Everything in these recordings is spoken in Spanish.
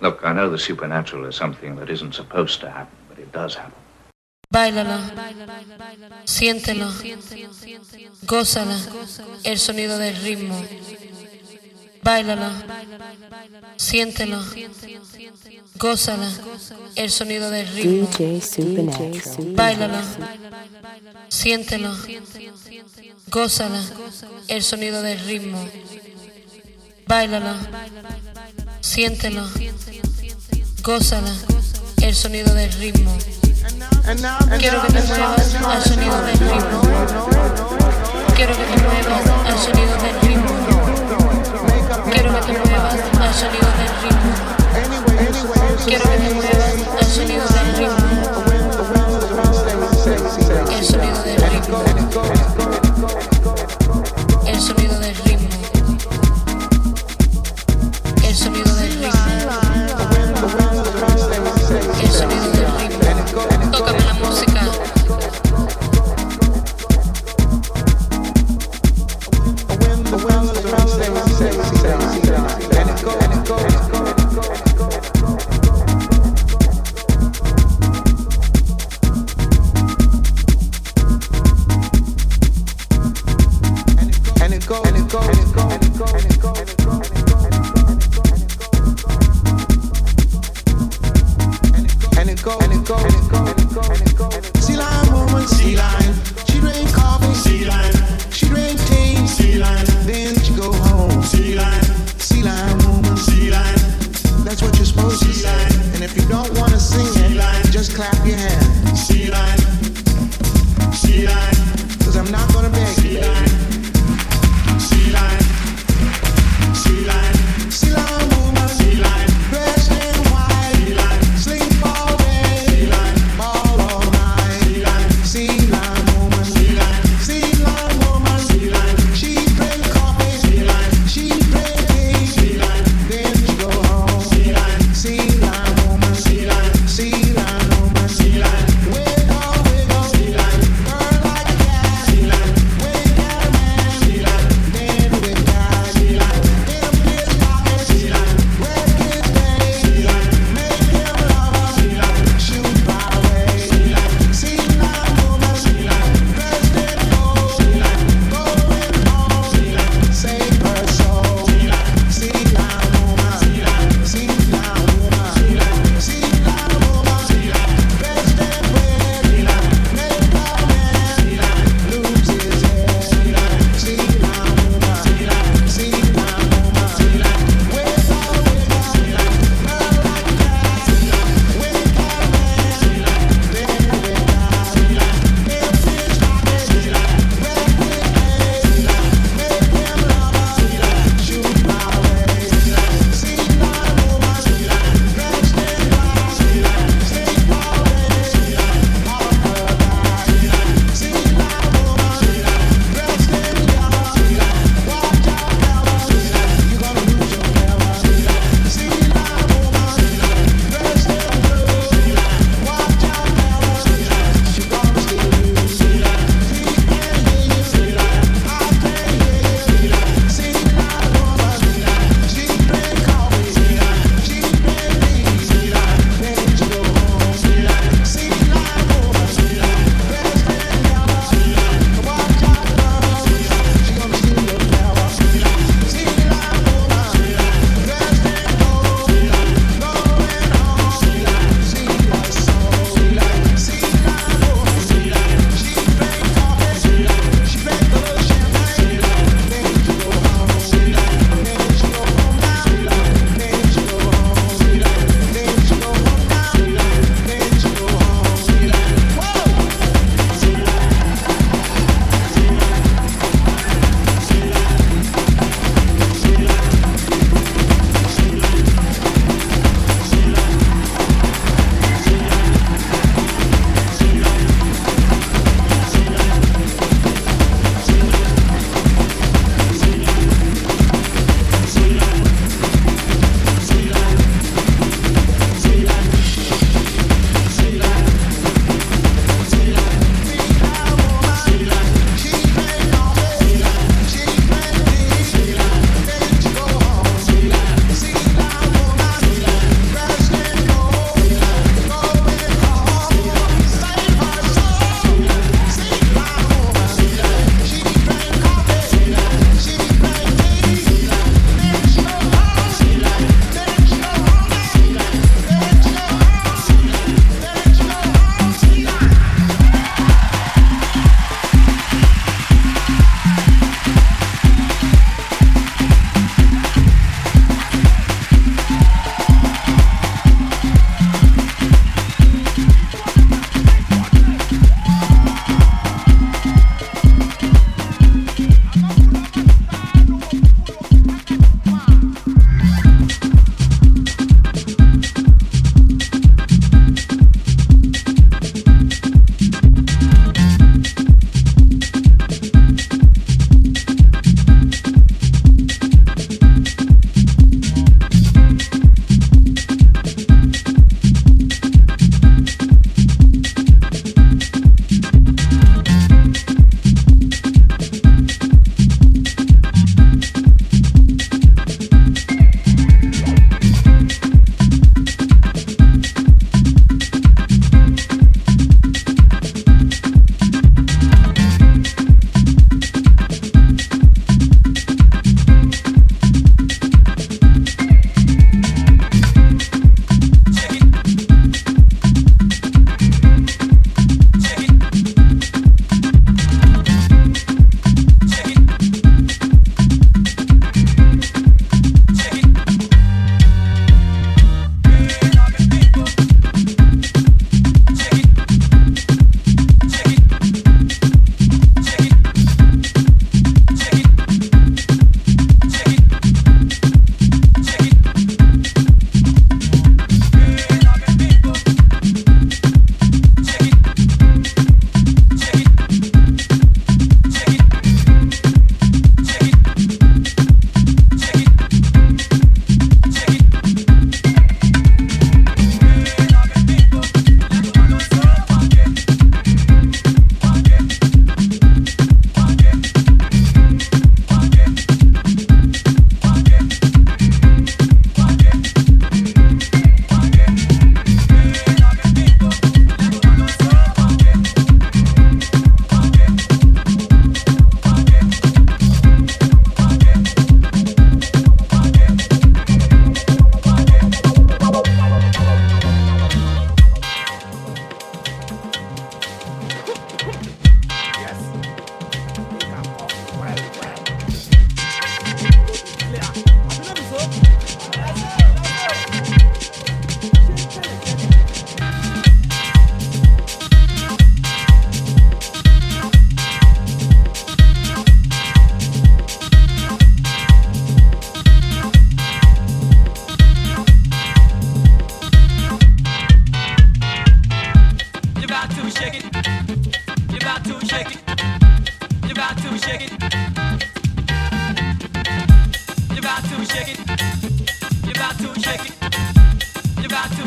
Look, I know the supernatural is something that isn't supposed to happen, but it does happen. Báilalo, siéntelo, gózala, el sonido del ritmo. Báilalo, siéntelo, gózala, el sonido del ritmo. Báilalo, siéntelo, gózala, el sonido del ritmo. Báilalo, siéntelo, gózala, el sonido del ritmo. Quiero que te muevas al sonido del ritmo. Quiero que te muevas al sonido del ritmo. Quiero que te muevas al sonido del ritmo. Quiero que te muevas al sonido del ritmo. El sonido del ritmo. El sonido del ritmo soy amigo del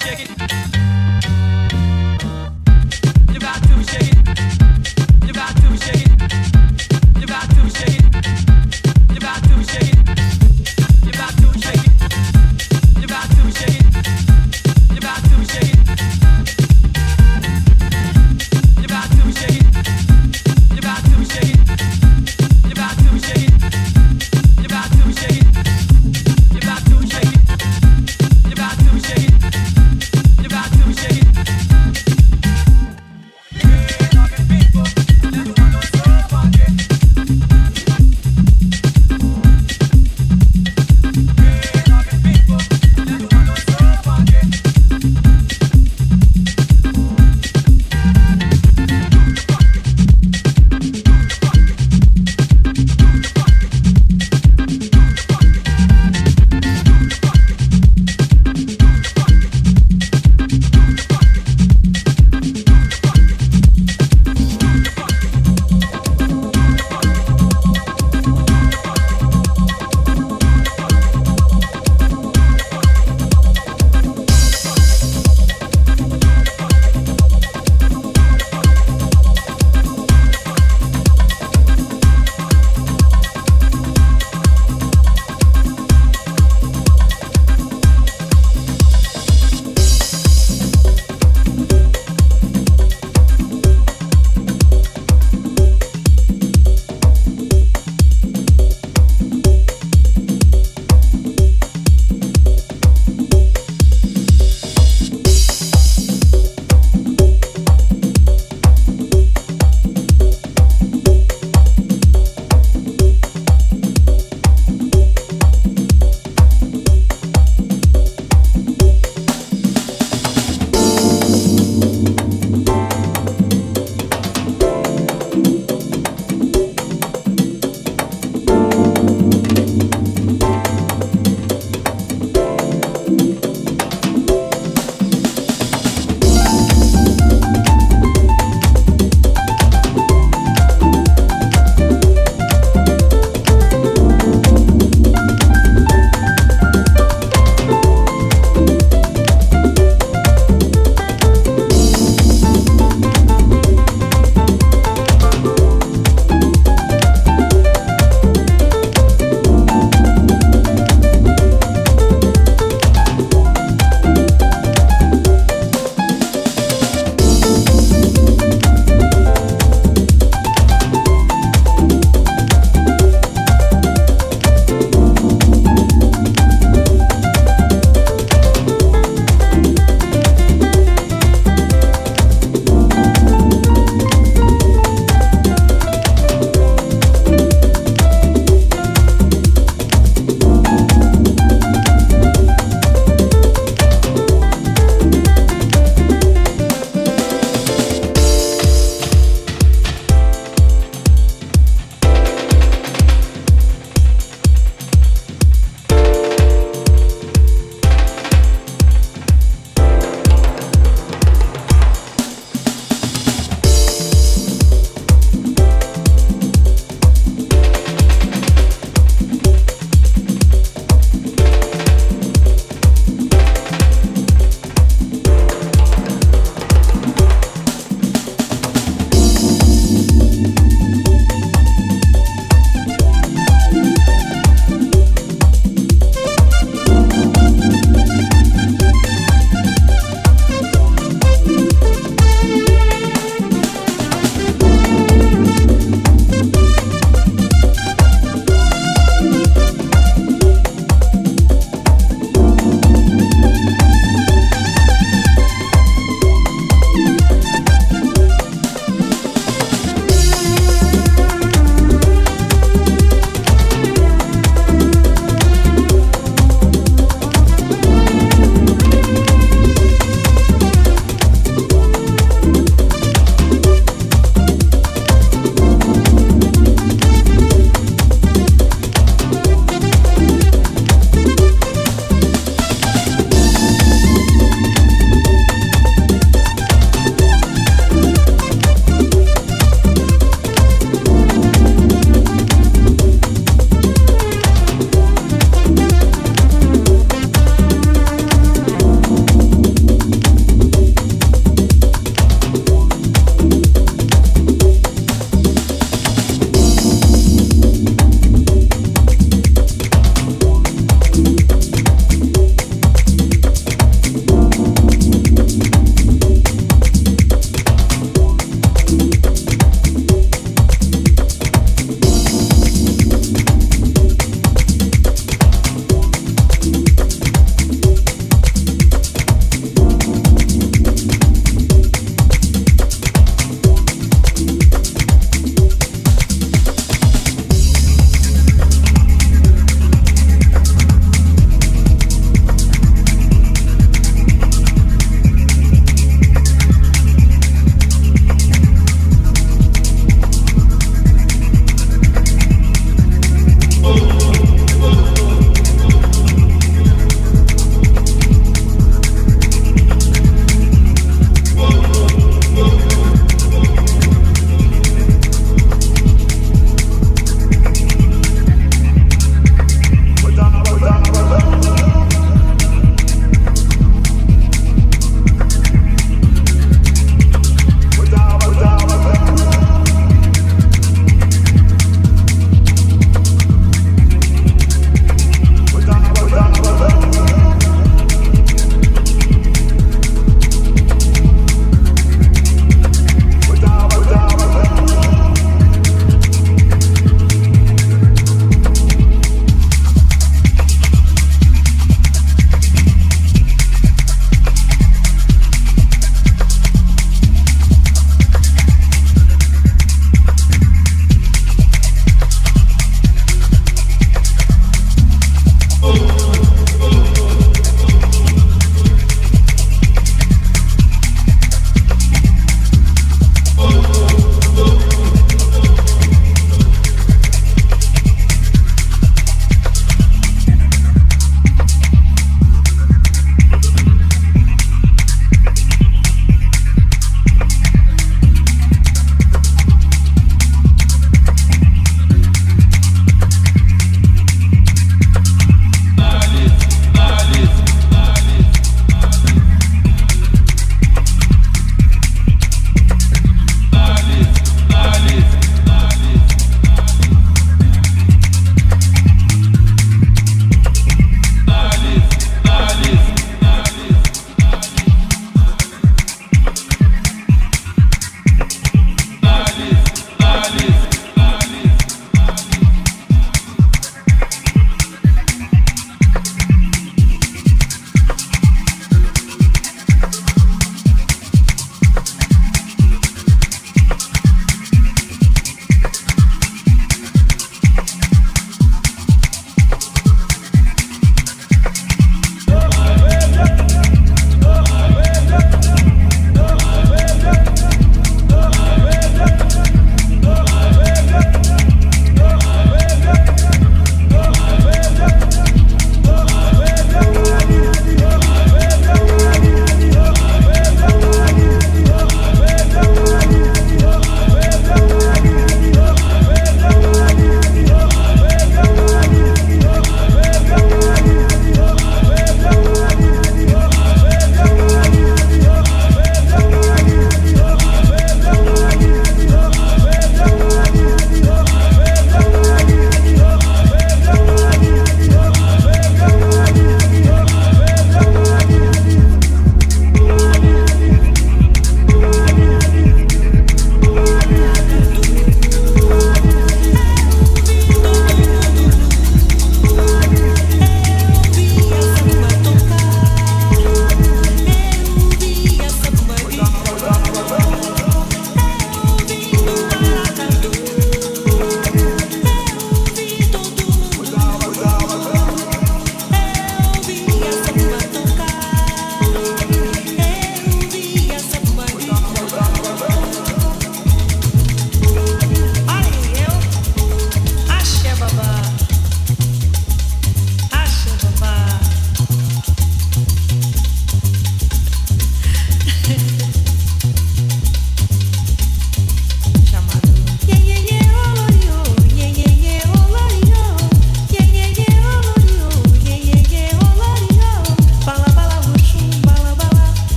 shake it.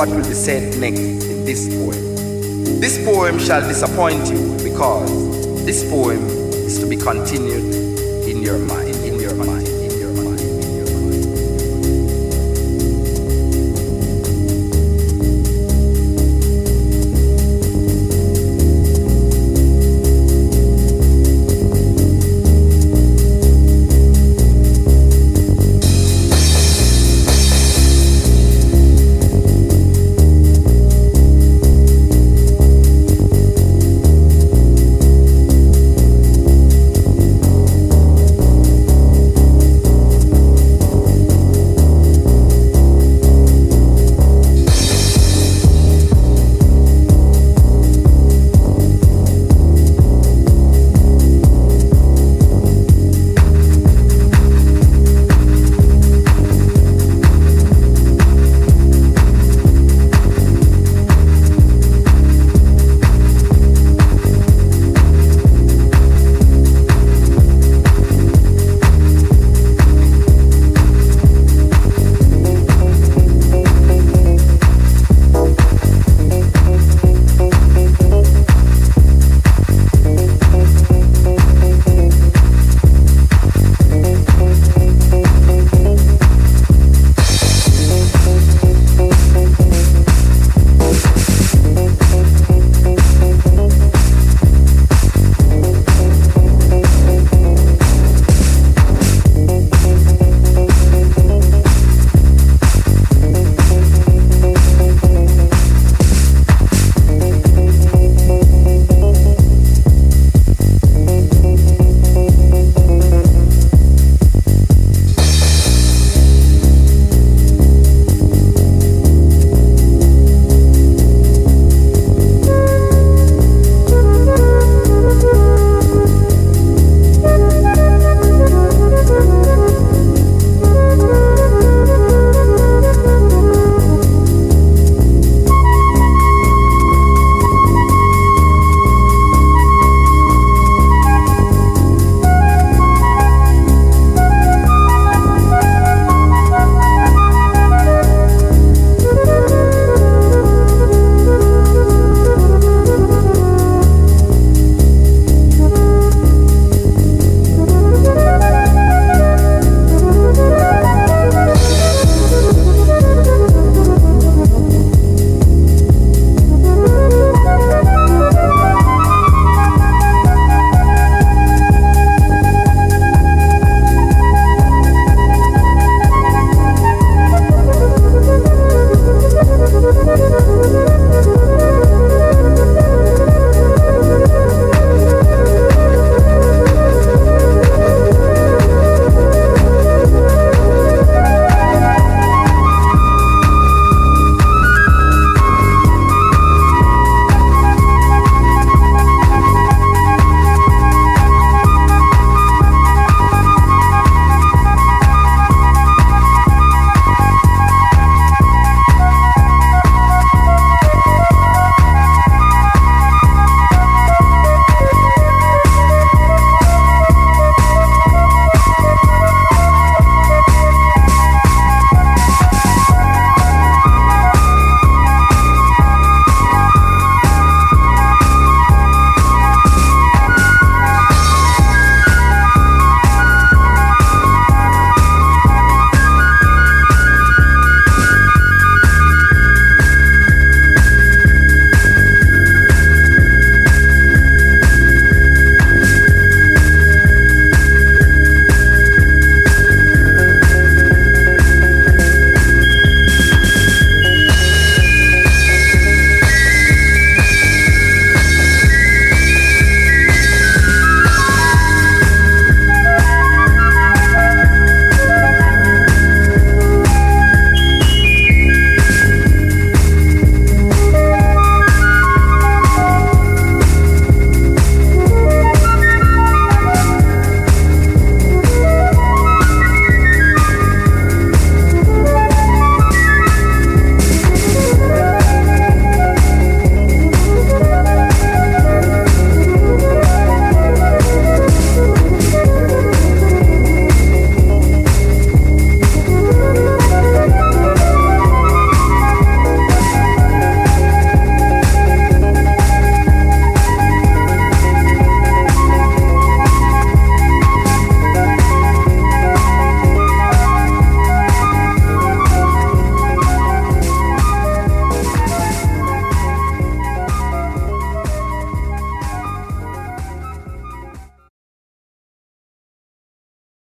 What will be said next in this poem. This poem shall disappoint you because this poem is to be continued in your mind.